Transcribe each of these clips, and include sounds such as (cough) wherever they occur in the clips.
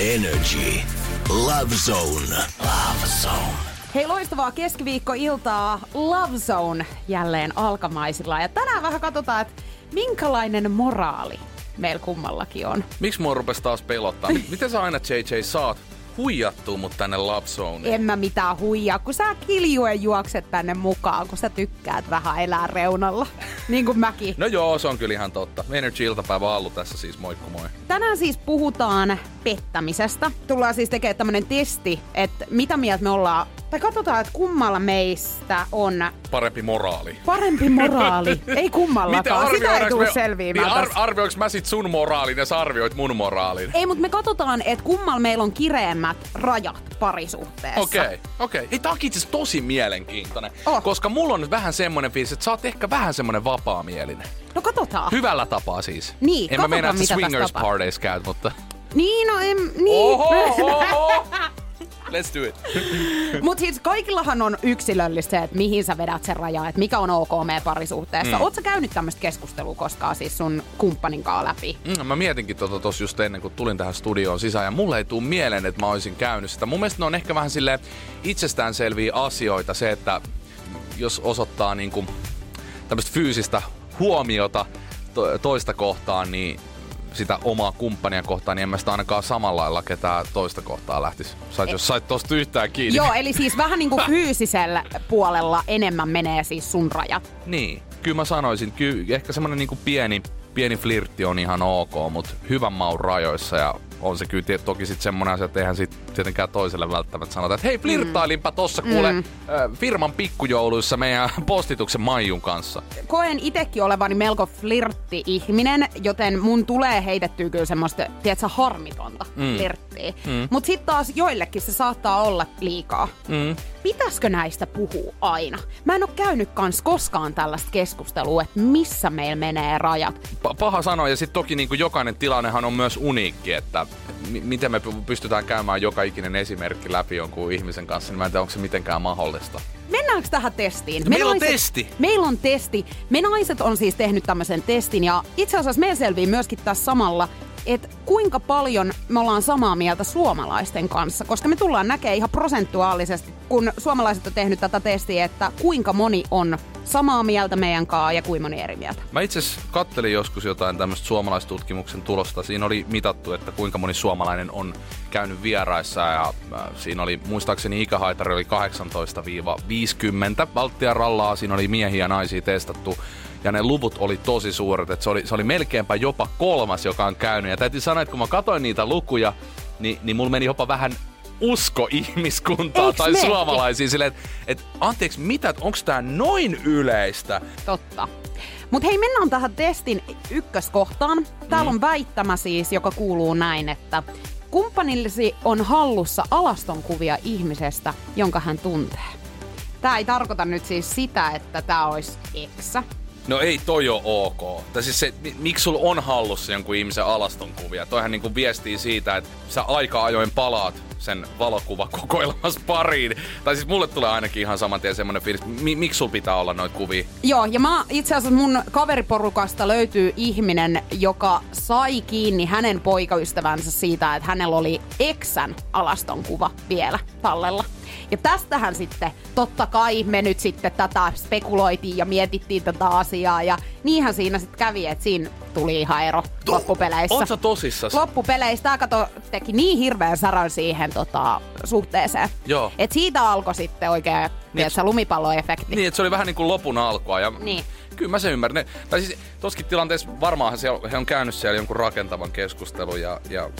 Energy. Love Zone. Love Zone. Hei, loistavaa keskiviikkoiltaa Love Zone jälleen alkamaisilla. Ja tänään vähän katsotaan, että minkälainen moraali meillä kummallakin on. Miksi mua rupesi taas pelottaa? Miten sä aina JJ saat huijattua mut tänne Zoneen? En mä mitään huijaa, kun sä kiljuen juokset tänne mukaan, kun sä tykkäät vähän elää reunalla. (laughs) niin kuin mäkin. No joo, se on kyllä ihan totta. Energy-iltapäivä Allu tässä siis, moikku moi. Tänään siis puhutaan pettämisestä. Tullaan siis tekemään tämmönen testi, että mitä mieltä me ollaan, tai katsotaan, että kummalla meistä on Parempi moraali. parempi moraali. (laughs) ei kummallakaan, sitä ei tule selviämään niin ar- arvioinko mä sit sun moraalin ja sä arvioit mun moraalin? Ei, mutta me katsotaan, että kummalla meillä on kireemmät rajat parisuhteessa. Okei, okay, okei. Okay. Tää onkin itse tosi mielenkiintoinen. Oh. Koska mulla on nyt vähän semmonen fiilis, että sä oot ehkä vähän semmonen vapaamielinen. No katsotaan. Hyvällä tapaa siis. Niin, En mä meinaa, että swingers parties käyt, mutta... Niin, no en, niin. Oho, oho! (laughs) Let's do it. (laughs) Mutta siis kaikillahan on yksilöllistä se, että mihin sä vedät sen rajaa, että mikä on ok meidän parisuhteessa. Mm. Oot sä käynyt tämmöistä keskustelua koskaan siis sun kumppanin kanssa läpi? Mm, mä mietinkin tota tos just ennen kuin tulin tähän studioon sisään ja mulle ei tuu mieleen, että mä olisin käynyt sitä. Mun mielestä ne on ehkä vähän sille itsestäänselviä asioita se, että jos osoittaa niinku tämmöistä fyysistä huomiota to- toista kohtaan, niin sitä omaa kumppania kohtaan, niin en mä sitä ainakaan samalla lailla ketään toista kohtaa lähtisi. Sait, jos sait tosta yhtään kiinni. Joo, eli siis vähän niin kuin fyysisellä puolella enemmän menee siis sun rajat. Niin, kyllä mä sanoisin, kyllä ehkä semmonen niinku pieni, pieni flirtti on ihan ok, mutta hyvän maun rajoissa ja on se kyllä toki sitten semmoinen asia, että eihän sit tietenkään toiselle välttämättä sanota, että hei flirttailinpa tossa kuule mm. firman pikkujouluissa meidän (laughs) postituksen Maijun kanssa. Koen itekin olevani melko flirtti-ihminen, joten mun tulee heitettyä kyllä semmoista, tiedätkö, harmitonta mm. flirttiä. Mm. Mutta sitten taas joillekin se saattaa olla liikaa. Mm. Pitäisikö näistä puhua aina? Mä en ole käynyt kans koskaan tällaista keskustelua, että missä meillä menee rajat. Pa- paha sanoa, ja sitten toki niinku jokainen tilannehan on myös uniikki, että m- miten me py- pystytään käymään joka ikinen esimerkki läpi jonkun ihmisen kanssa, niin mä en tiedä, onko se mitenkään mahdollista. Mennäänkö tähän testiin? Meillä on testi. Meillä on testi. Me naiset on siis tehnyt tämmöisen testin ja itse asiassa me selviin myöskin tässä samalla, että kuinka paljon me ollaan samaa mieltä suomalaisten kanssa, koska me tullaan näkemään ihan prosentuaalisesti, kun suomalaiset on tehnyt tätä testiä, että kuinka moni on samaa mieltä meidän kanssa ja kuinka moni eri mieltä. Mä itse kattelin joskus jotain tämmöistä suomalaistutkimuksen tulosta. Siinä oli mitattu, että kuinka moni suomalainen on käynyt vieraissa ja äh, siinä oli, muistaakseni ikähaitari oli 18-50 Baltian rallaa, siinä oli miehiä ja naisia testattu ja ne luvut oli tosi suuret, että se oli, se oli melkeinpä jopa kolmas, joka on käynyt. Ja täytyy sanoa, että kun mä katsoin niitä lukuja, niin, niin mulla meni jopa vähän usko ihmiskuntaa Eiks tai mekin? suomalaisiin silleen, että et, anteeksi, mitä, onko tää noin yleistä? Totta. Mutta hei, mennään tähän testin ykköskohtaan. Täällä on väittämä siis, joka kuuluu näin, että kumppanillesi on hallussa alastonkuvia ihmisestä, jonka hän tuntee. Tämä ei tarkoita nyt siis sitä, että tämä olisi eksä. No ei toi oo ok. Tai siis se, mi- miksi sulla on hallussa jonkun ihmisen alaston kuvia? Toihan niinku viestii siitä, että sä aika ajoin palaat sen valokuvakokoelmas pariin. Tai siis mulle tulee ainakin ihan saman tien semmonen fiilis, mi- miksi sulla pitää olla noita kuvia? Joo, ja mä itse asiassa mun kaveriporukasta löytyy ihminen, joka sai kiinni hänen poikaystävänsä siitä, että hänellä oli eksän alaston kuva vielä tallella. Ja tästähän sitten, totta kai me nyt sitten tätä spekuloitiin ja mietittiin tätä asiaa ja niinhän siinä sitten kävi, että siinä tuli ihan ero loppupeleissä. Oot sä tosissas? Loppupeleissä tämä kato teki niin hirveän saran siihen tota, suhteeseen. Joo. Et siitä alkoi sitten oikein, niin, lumipalloefekti. Niin, että se oli vähän niin kuin lopun alkua. Ja Niin. Kyllä mä sen ymmärrän. Ne, tai siis toskin tilanteessa varmaan he on käynyt siellä jonkun rakentavan keskustelun ja, ja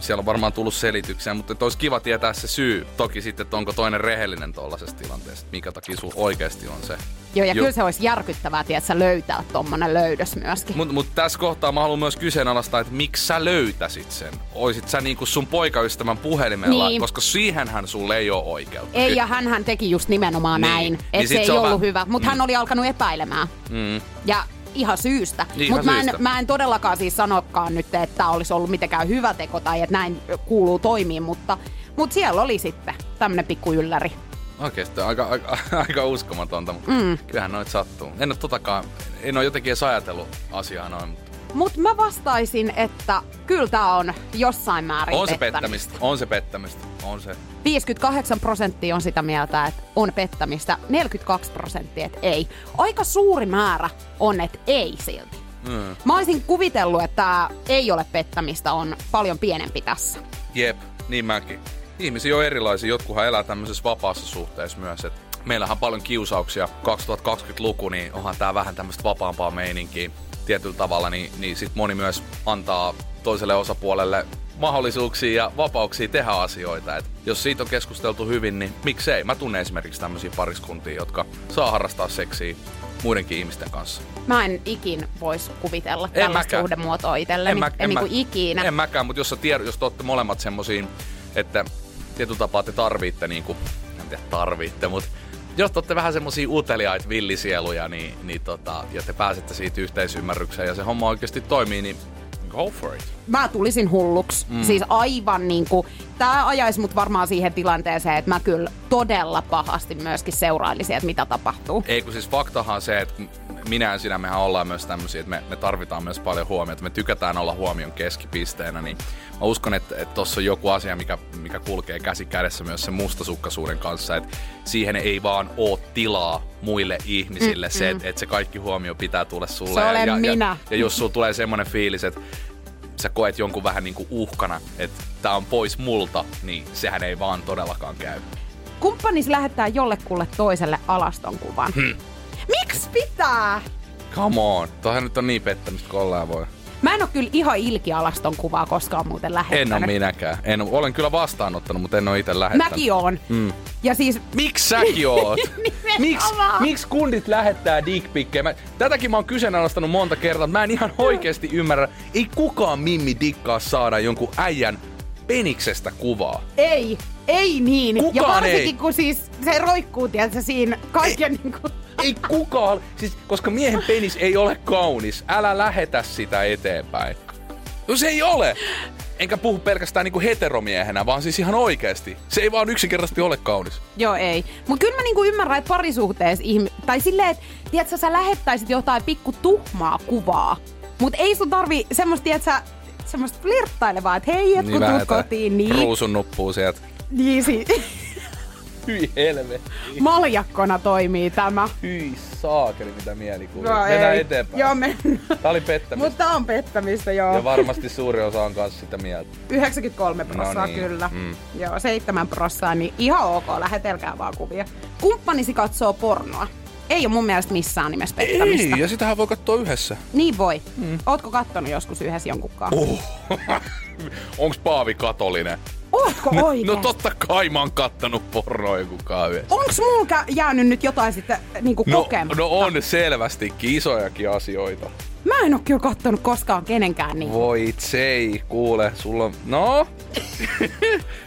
siellä on varmaan tullut selityksiä, mutta että olisi kiva tietää se syy. Toki sitten, että onko toinen rehellinen tuollaisessa tilanteessa, mikä takia sulla oikeasti on se. Joo, ja Ju- kyllä se olisi järkyttävää, tiedätkö, löytää tommonen löydös myöskin. Mutta mut tässä kohtaa mä haluan myös kyseenalaistaa, että miksi sä löytäsit sen? Oisit sä niinku sun poikaystävän puhelimella, Niin. koska siihenhän sulle ei ole oikeutta. Ei, ja hän teki just nimenomaan Niin. näin. Niin Että sit se ei ollut vähän- hyvä, mutta hän oli alkanut epäilemään. Mm. Ja ihan syystä. Niin, Mutta mä, en- mä en todellakaan siis sanokaan nyt, että tämä olisi ollut mitenkään hyvä teko tai että näin kuuluu toimia, mutta, mutta siellä oli sitten tämmönen pikku ylläri. Oikeesti aika, aika, (laughs) aika uskomatonta, mutta mm. kyllähän noit sattuu. En ole totakaan, en ole jotenkin edes ajatellut asiaa noin, mutta Mutta mä vastaisin, että kyllä tämä on jossain määrin on se pettämistä. pettämistä, on se pettämistä, on se. 58 prosenttia on sitä mieltä, että on pettämistä, 42 prosenttia, että ei. Aika suuri määrä on, että ei silti. Mm. Mä olisin kuvitellut, että tää ei ole pettämistä, on paljon pienempi tässä. Jep, niin mäkin. Ihmisiä on erilaisia, jotkuhan elää tämmöisessä vapaassa suhteessa myös, että meillähän on paljon kiusauksia. 2020-luku, niin onhan tää vähän tämmöistä vapaampaa meininkiä tietyllä tavalla, niin, niin sit moni myös antaa toiselle osapuolelle mahdollisuuksia ja vapauksia tehdä asioita. Et jos siitä on keskusteltu hyvin, niin miksei? Mä tunnen esimerkiksi tämmöisiä pariskuntia, jotka saa harrastaa seksiä muidenkin ihmisten kanssa. Mä en ikin vois kuvitella En tällaista suhdemuotoa itselleni. mä- en, niin mä- kuin ikinä. En mäkään, mutta jos sä tiedät, jos te olette molemmat semmosiin, että tietyllä tapaa te tarvitte niinku, en tiedä tarvitte, mutta jos te olette vähän semmosia uteliaita villisieluja, niin, niin tota, ja te pääsette siitä yhteisymmärrykseen ja se homma oikeasti toimii, niin go for it. Mä tulisin hulluksi. Mm. Siis aivan niinku, tää ajaisi mut varmaan siihen tilanteeseen, että mä kyllä todella pahasti myöskin seurailisin, että mitä tapahtuu. Ei kun siis faktahan se, että minä ja sinä mehän ollaan myös tämmöisiä, että me, me tarvitaan myös paljon huomiota. Me tykätään olla huomion keskipisteenä, niin mä uskon, että, että tossa on joku asia, mikä, mikä kulkee käsi kädessä myös sen mustasukkaisuuden kanssa, että siihen ei vaan oo tilaa muille ihmisille mm, se, että, että se kaikki huomio pitää tulla sulle. Se olen ja, minä. Ja, ja jos sulla tulee semmoinen fiilis, että sä koet jonkun vähän niin kuin uhkana, että tää on pois multa, niin sehän ei vaan todellakaan käy. Kumppanis lähettää jollekulle toiselle alastonkuvan. Hmm. Miksi pitää? Come on, toihan nyt on niin pettämistä kuin ollaan voi. Mä en oo kyllä ihan ilki alaston kuvaa koskaan muuten lähettänyt. En ole minäkään. En olen kyllä vastaanottanut, mutta en ole itse lähettänyt. Mäkin oon. Mm. Ja siis Miksi säkin oot? (laughs) Miksi miks kundit lähettää dickpikkejä? Mä, tätäkin mä oon kyseenalaistanut monta kertaa. Mä en ihan oikeasti ymmärrä. Ei kukaan mimmi dikkaa saada jonkun äijän peniksestä kuvaa. ei, ei niin. ja Kukaan varsinkin ei. kun siis se roikkuu, tiedätkö, siinä kaiken niinku... Ei kukaan, siis koska miehen penis ei ole kaunis, älä lähetä sitä eteenpäin. No se ei ole. Enkä puhu pelkästään niinku heteromiehenä, vaan siis ihan oikeasti. Se ei vaan yksinkertaisesti ole kaunis. Joo, ei. Mutta kyllä mä niinku ymmärrän, että parisuhteessa ihmi... Tai silleen, että tiedätkö, sä lähettäisit jotain pikku tuhmaa kuvaa. Mutta ei sun tarvi semmoista, tiedätkö, semmoista flirttailevaa, että hei, et kun vähän, tuut että kotiin, niin... Ruusun nuppuu sieltä. Niin, si- (laughs) Hyi helvetti. maljakkona toimii tämä. Hyi saakeli, mitä mielikuvia. No, Mennään ei. eteenpäin. Joo, mennään. Tää oli pettämistä. Mutta on pettämistä, joo. Ja varmasti suuri osa on kanssa sitä mieltä. 93 prossaa No niin, kyllä. mm. Joo, 7 prossaa, niin ihan ok, lähetelkää vaan kuvia. Kumppanisi katsoo pornoa. Ei ole mun mielestä missään nimessä pettämistä. Ei, ja sitähän voi katsoa yhdessä. Niin voi. Mm. Ootko kattonut joskus yhdessä jonkun kanssa? Oh. (laughs) Onks Paavi katolinen? Ootko oikein? No totta kai mä oon kattanut pornoa joku yhdessä. Onks mulla kä- jäänyt nyt jotain sitten niinku No, kokematta? no on selvästikin isojakin asioita. Mä en oo kyllä kattonut koskaan kenenkään niin. Voi tsei, kuule, sulla on... No, (laughs)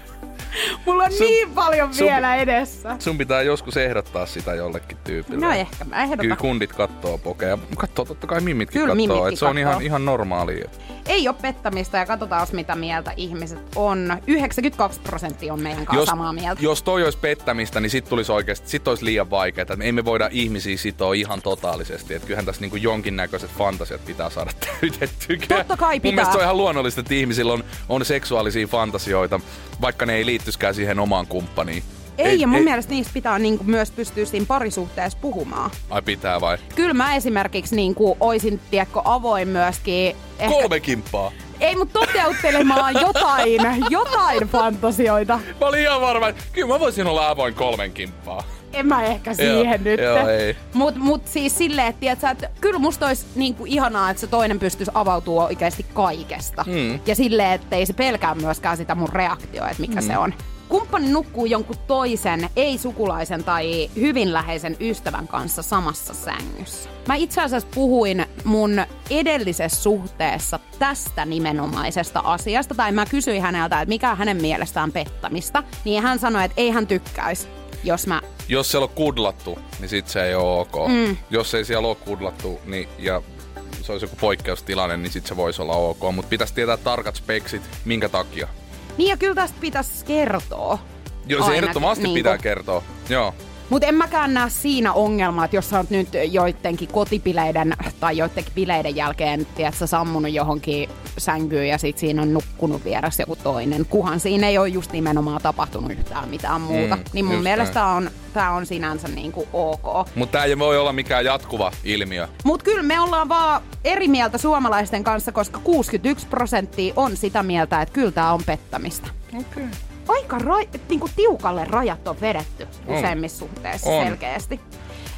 (laughs) Mulla on sun- niin paljon sun- vielä edessä. sun pitää joskus ehdottaa sitä jollekin tyypille. No ehkä, mä ehdotan. Kyllä kundit kattoo pokeja. Kattoo totta kai mimmitkin Kyllä kattoo. mimmitkin Et se on kattoo. ihan, ihan normaalia. Ei ole pettämistä ja katsotaan mitä mieltä ihmiset on. 92 prosenttia on meidän kanssa samaa mieltä. jos toi olisi pettämistä, niin sit tulisi oikeasti, sit olisi liian vaikeaa. Me ei me voida ihmisiä sitoa ihan totaalisesti. Että kyllähän tässä niinku jonkinnäköiset fantasiat pitää saada (laughs) täytettyä. Totta kai Mun pitää. mielestä se on ihan luonnollista, että ihmisillä on, on seksuaalisia fantasioita, vaikka ne ei liittyiskään siihen omaan kumppaniin. Ei, ei ja mun ei. mielestä niistä pitää niinku myös pystyä siinä parisuhteessa puhumaan. Ai pitää vai? Kyllä mä esimerkiksi niinku oisin, tiedätkö, avoin myöskin... Ehkä, Kolme kimppaa. Ei, mutta toteuttelemaan jotain, jotain fantasioita. Mä olin ihan varma, että kyllä mä voisin olla avoin kolmen kimppaa. En mä ehkä siihen Joo, nyt. joo, ei. Mut, mut siis silleen, että, tiiätkö, että kyllä musta olisi niinku ihanaa, että se toinen pystyisi avautua oikeasti kaikesta. Mm. Ja silleen, että ei se pelkää myöskään sitä mun reaktioa, että mikä mm. se on. Kumppani nukkuu jonkun toisen, ei-sukulaisen tai hyvin läheisen ystävän kanssa samassa sängyssä. Mä itse asiassa puhuin mun edellisessä suhteessa tästä nimenomaisesta asiasta, tai mä kysyin häneltä, että mikä on hänen mielestään pettämistä, niin hän sanoi, että ei hän tykkäisi, jos mä Jos siellä on kudlattu, niin sit se ei ole ok. Mm. Jos ei siellä ole kudlattu, niin, ja se olisi joku poikkeustilanne, niin sit se voisi olla ok. Mutta pitäisi tietää tarkat speksit, minkä takia. Niin ja kyllä tästä pitäisi kertoa. Joo, se ehdottomasti niinku. pitää kertoa. Joo. Mutta en mäkään näe siinä ongelmaa, että jos sä oot nyt joidenkin kotipileiden tai joidenkin bileiden jälkeen, tiedätkö, sammunut johonkin sänkyyn ja sit siinä on nukkunut vieressä joku toinen, kuhan siinä ei ole just nimenomaan tapahtunut yhtään mitään muuta. Mm, niin mun mielestä on, tää on sinänsä niinku ok. Mutta tämä ei voi olla mikään jatkuva ilmiö. Mut kyllä me ollaan vaan eri mieltä suomalaisten kanssa, koska 61 prosenttia on sitä mieltä, että kyllä tää on pettämistä. Okei. Aika ra- niinku tiukalle rajat on vedetty useimmissa suhteissa On. selkeästi.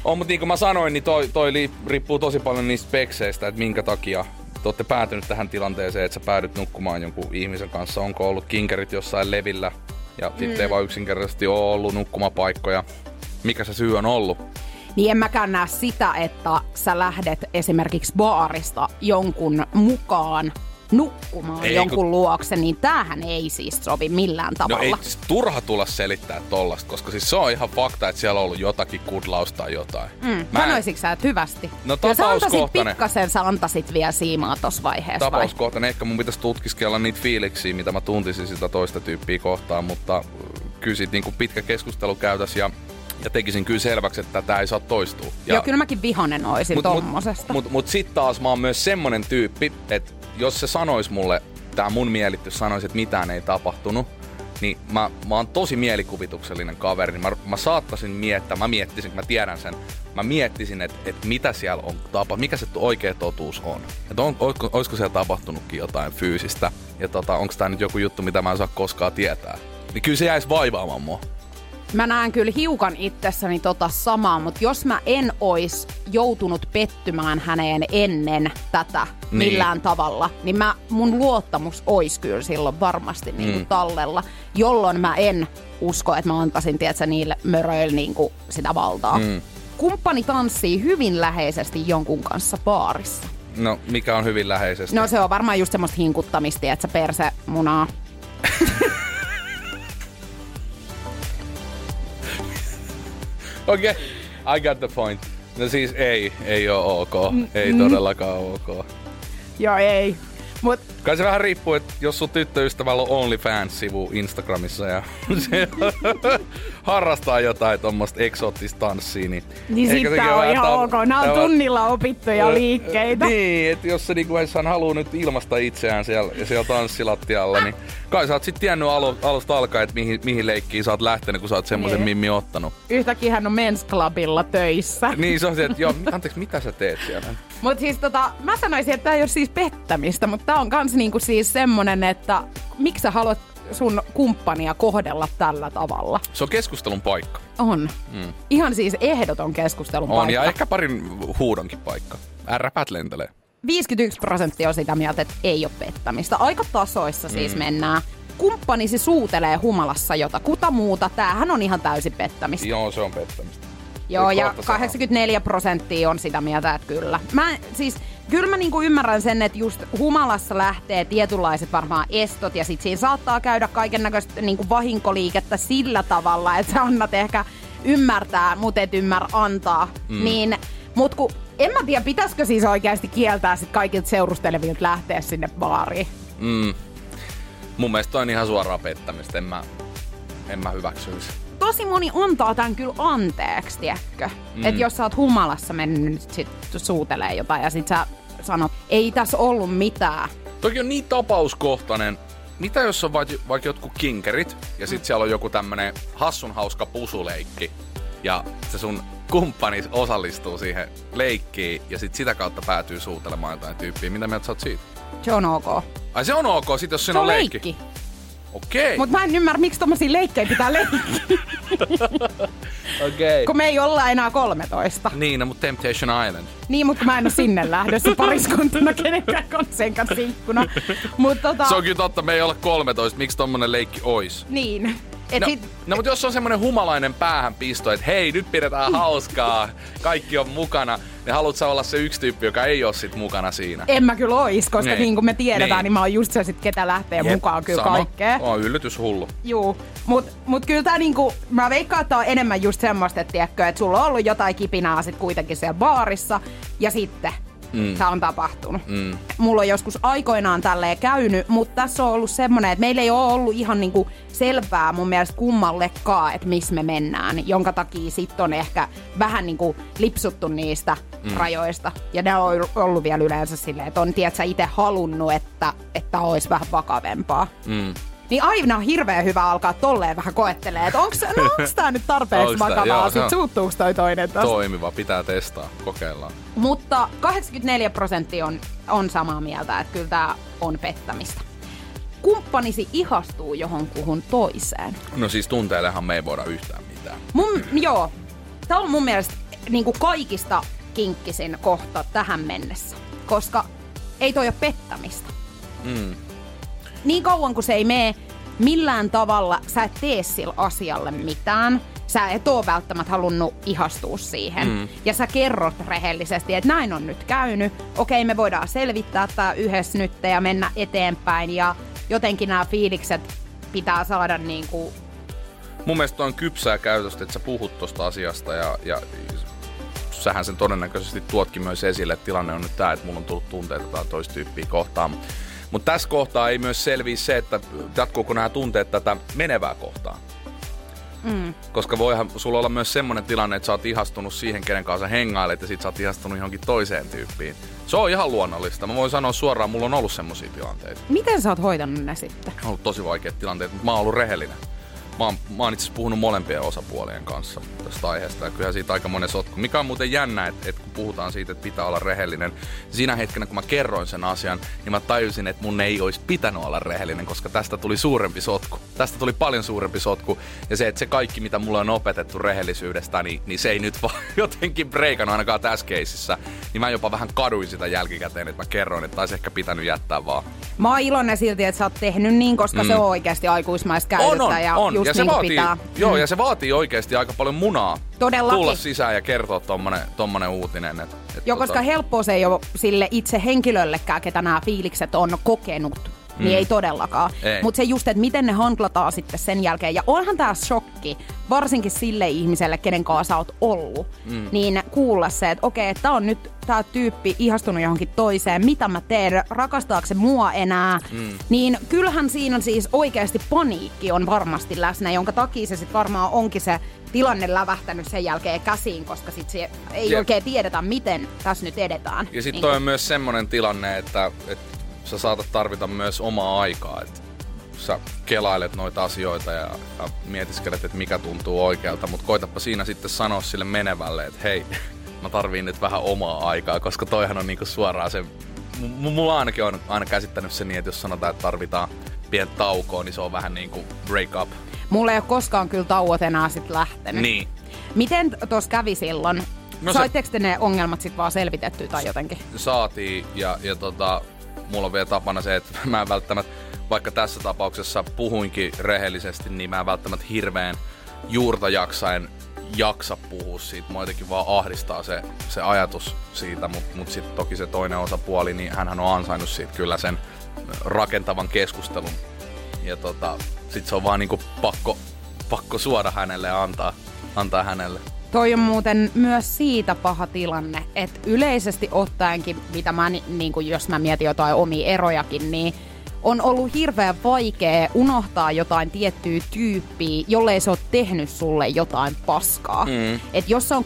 On, mutta niin kuin mä sanoin, niin toi, toi li- riippuu tosi paljon niistä spekseistä, että minkä takia te olette päätynyt tähän tilanteeseen, että sä päädyt nukkumaan jonkun ihmisen kanssa. Onko ollut kinkerit jossain levillä ja mm. sitten ei vaan yksinkertaisesti ole ollut nukkumapaikkoja. Mikä se syy on ollut? Niin en mäkään näe sitä, että sä lähdet esimerkiksi baarista jonkun mukaan nukkumaan Ei, jonkun kun- luokse, niin tämähän ei siis sovi millään No tavalla. ei siis turha tulla selittää tollasta, koska siis se on ihan fakta, että siellä on ollut jotakin kudlausta tai jotain. Mm, Mä en- sanoisitko sä, että hyvästi? No, tapauskohtainen. pikkasen, sä antaisit vielä siimaa tossa vaiheessa vai? tapauskohtainen. Ehkä mun pitäisi tutkiskella niitä fiiliksiä, mitä mä tuntisin sitä toista tyyppiä kohtaan, mutta äh, kyllä siitä niinku pitkä keskustelu käytäs ja, ja tekisin kyllä selväksi, että tämä ei saa toistua. Ja, Joo, kyllä mäkin vihanen oisin mut, tommosesta. Mut, mut, mut sit taas mä oon myös semmonen tyyppi, että jos se sanois mulle, tää mun mielitys sanoisi, että mitään ei tapahtunut, niin mä, mä oon tosi mielikuvituksellinen kaveri, niin mä, mä saattaisin miettiä, mä miettisin, mä tiedän sen, mä miettisin, että et mitä siellä on tapahtunut, mikä se oikea totuus on. Että on, olisiko siellä tapahtunutkin jotain fyysistä, ja tota, onko tämä nyt joku juttu, mitä mä en saa koskaan tietää. Niin kyllä se jäisi vaivaamaan mua. Mä näen kyllä hiukan itsessäni tota samaa, mutta jos mä en ois joutunut pettymään häneen ennen tätä Niin. millään tavalla, niin mä, mun luottamus ois kyllä silloin varmasti niinku Mm. tallella, jolloin mä en usko, että mä antaisin tiedätkö, niille möröille niinku sitä valtaa. Mm. Kumppani tanssii hyvin läheisesti jonkun kanssa baarissa. No, mikä on hyvin läheisesti. No se on varmaan just semmoista hinkuttamista, että se perse munaa. (laughs) Okei, okay. I got the point. No siis ei, ei oo ok. Ei todellakaan ok. Joo, ei. Mut Kai se vähän riippuu, että jos sun tyttöystävällä on OnlyFans-sivu Instagramissa ja (laughs) se harrastaa jotain tuommoista eksoottista tanssia, niin... Niin sit tää on ihan ok. Nää on tunnilla opittuja liikkeitä. Niin, että jos se niinku, hän haluaa nyt ilmasta itseään siellä, siellä tanssilattialla, niin kai sä oot sit tiennyt alu, alusta alkaen, että mihin, mihin leikkiin sä oot lähtenyt, kun sä oot semmoisen Niin. mimmi ottanut. Yhtäkkiä hän on Men's Clubilla töissä. Niin se on se, että joo, (laughs) anteeksi, mitä sä teet siellä? Mut siis tota, mä sanoisin, että tää ei ole siis pettämistä, mutta tää on kans niinku siis semmonen, että miksi sä haluat sun kumppania kohdella tällä tavalla? Se on keskustelun paikka. On. Mm. Ihan siis ehdoton keskustelun On, paikka. ja ehkä parin huudonkin paikka. Ärräpät lentelee. 51 prosenttia on sitä mieltä, että ei ole pettämistä. Aika tasoissa siis mm. mennään. Kumppanisi suutelee humalassa jotakuta muuta. Tämähän on ihan täysin pettämistä. Joo, se on pettämistä. Joo, ja kahta sanaa. 84 prosenttia on sitä mieltä, että kyllä. Mä siis, kyllä mä niinku ymmärrän sen, että just humalassa lähtee tietynlaiset varmaan estot, ja sit siinä saattaa käydä kaiken näköistä niinku vahinkoliikettä sillä tavalla, että sä annat ehkä ymmärtää, mut et ymmärrä antaa. Mm. Niin, mut kun, en mä tiedä, pitäisikö siis oikeasti kieltää sit kaikilta seurustelevilta lähteä sinne baariin. Mm. Mun mielestä toi on ihan suoraa pettämistä. En mä, en mä hyväksyisi. Tosi moni antaa tämän kyllä anteeksi, tiedätkö? Mm. Että jos sä oot humalassa mennyt nyt sit suutelee jotain ja sit sä sanot, ei tässä ollut mitään. Toki on niin tapauskohtainen. Mitä jos on vaikka, vaikka jotkut kinkerit ja sit siellä on joku tämmönen hassun hauska pusuleikki ja se sun kumppani osallistuu siihen leikkiin ja sit sitä kautta päätyy suutelemaan jotain tyyppiä. Mitä mieltä sä oot siitä? Se on ok. Ai se on ok sit jos Se on leikki. leikki. Okei. Mutta mä en ymmärrä, miksi tommosia leikkejä pitää leikkiä, (laughs) Okei. kun me ei olla enää 13. Niin, no, mutta Temptation Island. Niin, mutta mä en ole sinne lähdössä pariskuntana kenenkään kanssa sen kanssa ikkuna. Mutta tota, Se on kyllä totta, me ei olla 13. Miksi tommonen leikki ois? niin. Et No, sit, no mutta jos on semmonen humalainen päähänpisto, että hei, nyt pidetään hauskaa, kaikki on mukana, niin haluat sä olla se yksi tyyppi, joka ei ole sit mukana siinä? en mä kyllä ois, koska Niin. niin, kuin me tiedetään, Niin. niin. mä oon just se sit, ketä lähtee Jep, mukaan kyllä sama. kaikkea. On yllätys hullu. Juu, mut, mut kyllä tää niinku, mä veikkaan, että on enemmän just semmoista, että, tiedätkö, että sulla on ollut jotain kipinää sit kuitenkin siellä baarissa, ja sitten mm. tää on tapahtunut. Mm. Mulla on joskus aikoinaan tälleen käynyt, mutta tässä on ollut semmonen, että meillä ei ole ollut ihan niinku selvää mun mielestä kummallekaan, että missä me mennään, jonka takia sit on ehkä vähän niinku lipsuttu niistä mm. rajoista. Ja ne on ollut vielä yleensä silleen, että on tiedätkö, itse halunnut, että, että olisi vähän vakavempaa. Mm. Niin aina on hirveän hyvä alkaa tolleen vähän koettelee, että onks, no, onks tää nyt tarpeeksi Onks tää- vakavaa, joo, se sit suuttuuks toi toinen tosta. Toimiva, pitää testaa, kokeillaan. Mutta 84 prosenttia on, on samaa mieltä, että kyllä tää on pettämistä. Kumppanisi ihastuu johonkuhun toiseen. No siis tunteillehan me ei voida yhtään mitään. Mun, joo, tää on mun mielestä niin kuin kaikista kinkkisin kohta tähän mennessä, koska ei toi ole pettämistä. Mm. Niin kauan kuin se ei mene millään tavalla, sä et tee sillä asialle mitään. Sä et oo välttämättä halunnut ihastua siihen. Mm. Ja sä kerrot rehellisesti, että näin on nyt käynyt. Okei, me voidaan selvittää tää yhdessä nyt ja mennä eteenpäin. Ja jotenkin nämä fiilikset pitää saada niinku... Mun mielestä on kypsää käytöstä, että sä puhut tosta asiasta ja, ja sähän sen todennäköisesti tuotkin myös esille, että tilanne on nyt tää, että mulla on tullut tunteita tai toista tyyppiä kohtaan. Mutta tässä kohtaa ei myös selviä se, että jatkuuko nämä tunteet tätä menevää kohtaa. Mm. Koska voihan sulla olla myös semmoinen tilanne, että sä oot ihastunut siihen, kenen kanssa hengailet, ja sit sä oot ihastunut johonkin toiseen tyyppiin. Se on ihan luonnollista. Mä voin sanoa suoraan, mulla on ollut semmoisia tilanteita. Miten sä oot hoitanut ne sitten? On ollut tosi vaikeat tilanteet, mutta mä oon ollut rehellinen. Mä oon, mä oon itse puhunut molempien osapuolien kanssa tästä aiheesta ja kyllähän siitä aika monen sotku. Mikä on muuten jännä, että, että kun puhutaan siitä, että pitää olla rehellinen, siinä hetkenä kun mä kerroin sen asian, niin mä tajusin, että mun ei olisi pitänyt olla rehellinen, koska tästä tuli suurempi sotku. Tästä tuli paljon suurempi sotku ja se, että se kaikki, mitä mulle on opetettu rehellisyydestä, niin, niin se ei nyt vaan (laughs) jotenkin breikannut ainakaan tässä keisissä. Niin mä jopa vähän kaduin sitä jälkikäteen, että mä kerroin, että taisi ehkä pitänyt jättää vaan. Mä oon iloinen silti, että sä oot tehnyt niin, koska mm. se on oikeasti aikuismaista käytöstä on, on, ja on. Just ja se niin vaatii, pitää. Joo, Mm. ja se vaatii oikeasti aika paljon munaa. Todellakin. Tulla sisään ja kertoa tommonen, tommonen uutinen. Et, et Joo, koska helppoa se ei ole sille itse henkilöllekään, ketä nämä fiilikset on kokenut. Mm. Niin ei todellakaan. Mutta se just, että miten ne handlataan sitten sen jälkeen. Ja onhan tämä shokki, varsinkin sille ihmiselle, kenen kanssa sä oot ollut. Mm. Niin kuulla se, että okei, että tää on nyt tämä tyyppi ihastunut johonkin toiseen. Mitä mä teen? Rakastaako se mua enää? Mm. Niin kyllähän siinä siis oikeasti paniikki on varmasti läsnä, jonka takia se sitten varmaan onkin se tilanne lävähtänyt sen jälkeen käsiin, koska sit se ei Jep. oikein tiedetä, miten tässä nyt edetään. Ja sitten Niin toi on myös semmonen tilanne, että, että sä saatat tarvita myös omaa aikaa. Että sä kelailet noita asioita ja, ja mietiskelet, että mikä tuntuu oikealta, mutta koitapa siinä sitten sanoa sille menevälle, että hei, mä tarviin nyt vähän omaa aikaa, koska toihan on niinku suoraan se... M- mulla ainakin on aina käsittänyt se niin, että jos sanotaan, että tarvitaan pientä taukoa, niin se on vähän niinku break up. Mulla ei ole koskaan kyllä tauot enää sit lähtenyt. Niin. Miten tuossa kävi silloin? No No se- Saitteko te ne ongelmat sitten vaan selvitettyä tai jotenkin? saatiin ja, ja tota, mulla on vielä tapana se, että (laughs) mä en välttämättä, vaikka tässä tapauksessa puhuinkin rehellisesti, niin mä en välttämättä hirveän juurta jaksaen jaksa puhua siitä. Mua jotenkin vaan ahdistaa se, se ajatus siitä, mutta mut sitten toki se toinen osapuoli, niin hän on ansainnut siitä kyllä sen rakentavan keskustelun. Ja tota, sit se on vaan niinku pakko, pakko suoda hänelle ja antaa, antaa hänelle. Toi on muuten myös siitä paha tilanne, että yleisesti ottaenkin, mitä mä, ni- niin kuin jos mä mietin jotain omia erojakin, niin on ollut hirveän vaikea unohtaa jotain tiettyä tyyppiä, jollei se ole tehnyt sulle jotain paskaa. Mm. Et jos on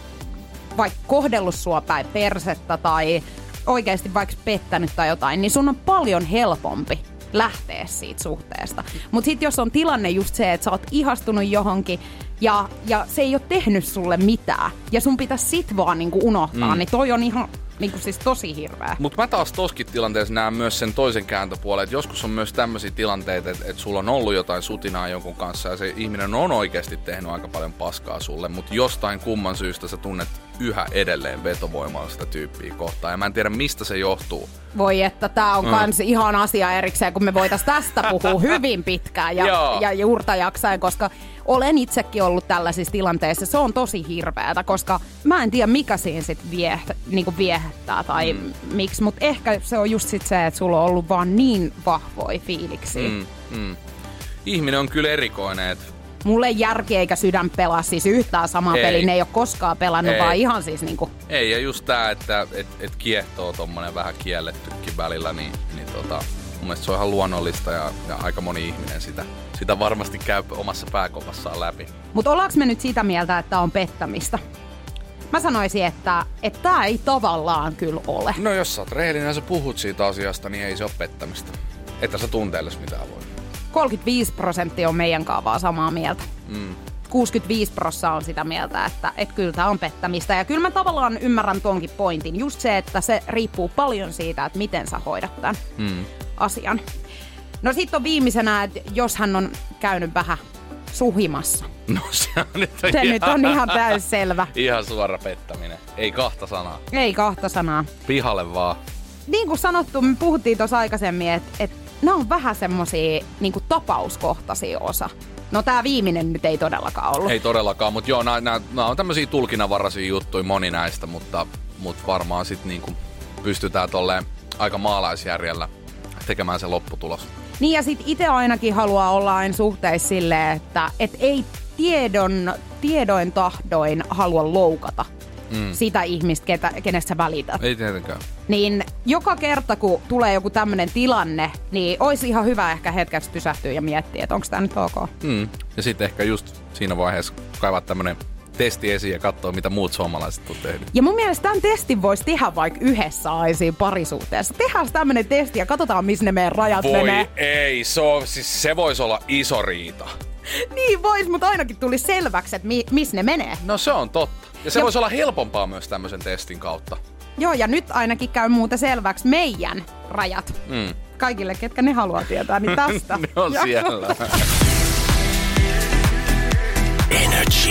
vaikka kohdellut sua päin persettä tai oikeasti vaikka pettänyt tai jotain, niin sun on paljon helpompi lähteä siitä suhteesta. Mutta sitten jos on tilanne just se, että sä oot ihastunut johonkin ja, ja se ei ole tehnyt sulle mitään ja sun pitäisi sit vaan niinku unohtaa, mm. niin toi on ihan niin kuin siis tosi hirveä. Mutta mä taas toskin tilanteessa näen myös sen toisen kääntöpuolen, että joskus on myös tämmöisiä tilanteita, että, että sulla on ollut jotain sutinaa jonkun kanssa ja se ihminen on oikeasti tehnyt aika paljon paskaa sulle, mutta jostain kumman syystä sä tunnet yhä edelleen vetovoimaa sitä tyyppiä kohtaan. Ja mä en tiedä, mistä se johtuu. Voi että tää on mm. kans ihan asia erikseen, kun me voitais tästä puhua (laughs) hyvin pitkään ja, ja juurta jaksain, koska olen itsekin ollut tällaisissa tilanteissa. Se on tosi hirveätä, koska mä en tiedä mikä siinä sit vie, niinku viehättää tai mm. miksi, mutta ehkä se on just sit se, että sulla on ollut vaan niin vahvoja fiiliksi. Mm, mm. Ihminen on kyllä erikoinen, että mulle järki eikä sydän pelaa siis yhtään samaa peliä. Ne ei ole koskaan pelannut, ei. vaan ihan siis niinku... Ei, ja just tää, että et, et kiehtoo tommonen vähän kiellettykin välillä, niin, niin tota, mielestä se on ihan luonnollista ja, ja aika moni ihminen sitä, sitä varmasti käy omassa pääkopassaan läpi. Mutta ollaanko me nyt sitä mieltä, että on pettämistä? Mä sanoisin, että että tämä ei tavallaan kyllä ole. No jos sä oot rehellinen ja sä puhut siitä asiasta, niin ei se ole pettämistä. Että sä tunteelles mitään voi. 35 prosenttia on meidän kaavaa samaa mieltä. Mm. 65 prosenttia on sitä mieltä, että, että kyllä tämä on pettämistä. Ja kyllä mä tavallaan ymmärrän tonkin pointin. Just se, että se riippuu paljon siitä, että miten sä hoidat tämän mm. Asian. No sitten on viimeisenä, että jos hän on käynyt vähän suhimassa. No se on nyt, se ihan, nyt on ihan täys selvä. Ihan suora pettäminen. Ei kahta sanaa. Ei kahta sanaa. Pihalle vaan. Niin kuin sanottu, me puhuttiin tuossa aikaisemmin, että, että nämä on vähän semmosia niin tapauskohtaisia osa. No tämä viimeinen nyt ei todellakaan ollut. Ei todellakaan, mutta joo, nämä on tämmöisiä tulkinnanvaraisia juttuja moni näistä, mutta, mutta varmaan sitten niinku pystytään tolleen aika maalaisjärjellä tekemään se lopputulos. Niin ja sitten itse ainakin haluaa olla aina suhteessa silleen, että et ei tiedon, tiedoin tahdoin halua loukata mm. sitä ihmistä, ketä, kenestä sä välität. Ei tietenkään. Niin joka kerta, kun tulee joku tämmöinen tilanne, niin olisi ihan hyvä ehkä hetkeksi pysähtyä ja miettiä, että onko tämä nyt ok. Mm. Ja sitten ehkä just siinä vaiheessa kaivaa tämmöinen testi esiin ja katsoa, mitä muut suomalaiset on tehnyt. Ja mun mielestä tämän testin voisi tehdä vaikka yhdessä aisiin parisuhteessa. Tehdään tämmöinen testi ja katsotaan, missä ne meidän rajat Voi menee. ei, se, on, siis se voisi olla iso riita. niin vois, mutta ainakin tuli selväksi, että mi- missä ne menee. No se on totta. Ja se ja... voisi olla helpompaa myös tämmöisen testin kautta. Joo, ja nyt ainakin käy muuta selväksi meidän rajat. Mm. Kaikille, ketkä ne haluaa tietää, niin (laughs) tästä. ne on siellä. (laughs) Energy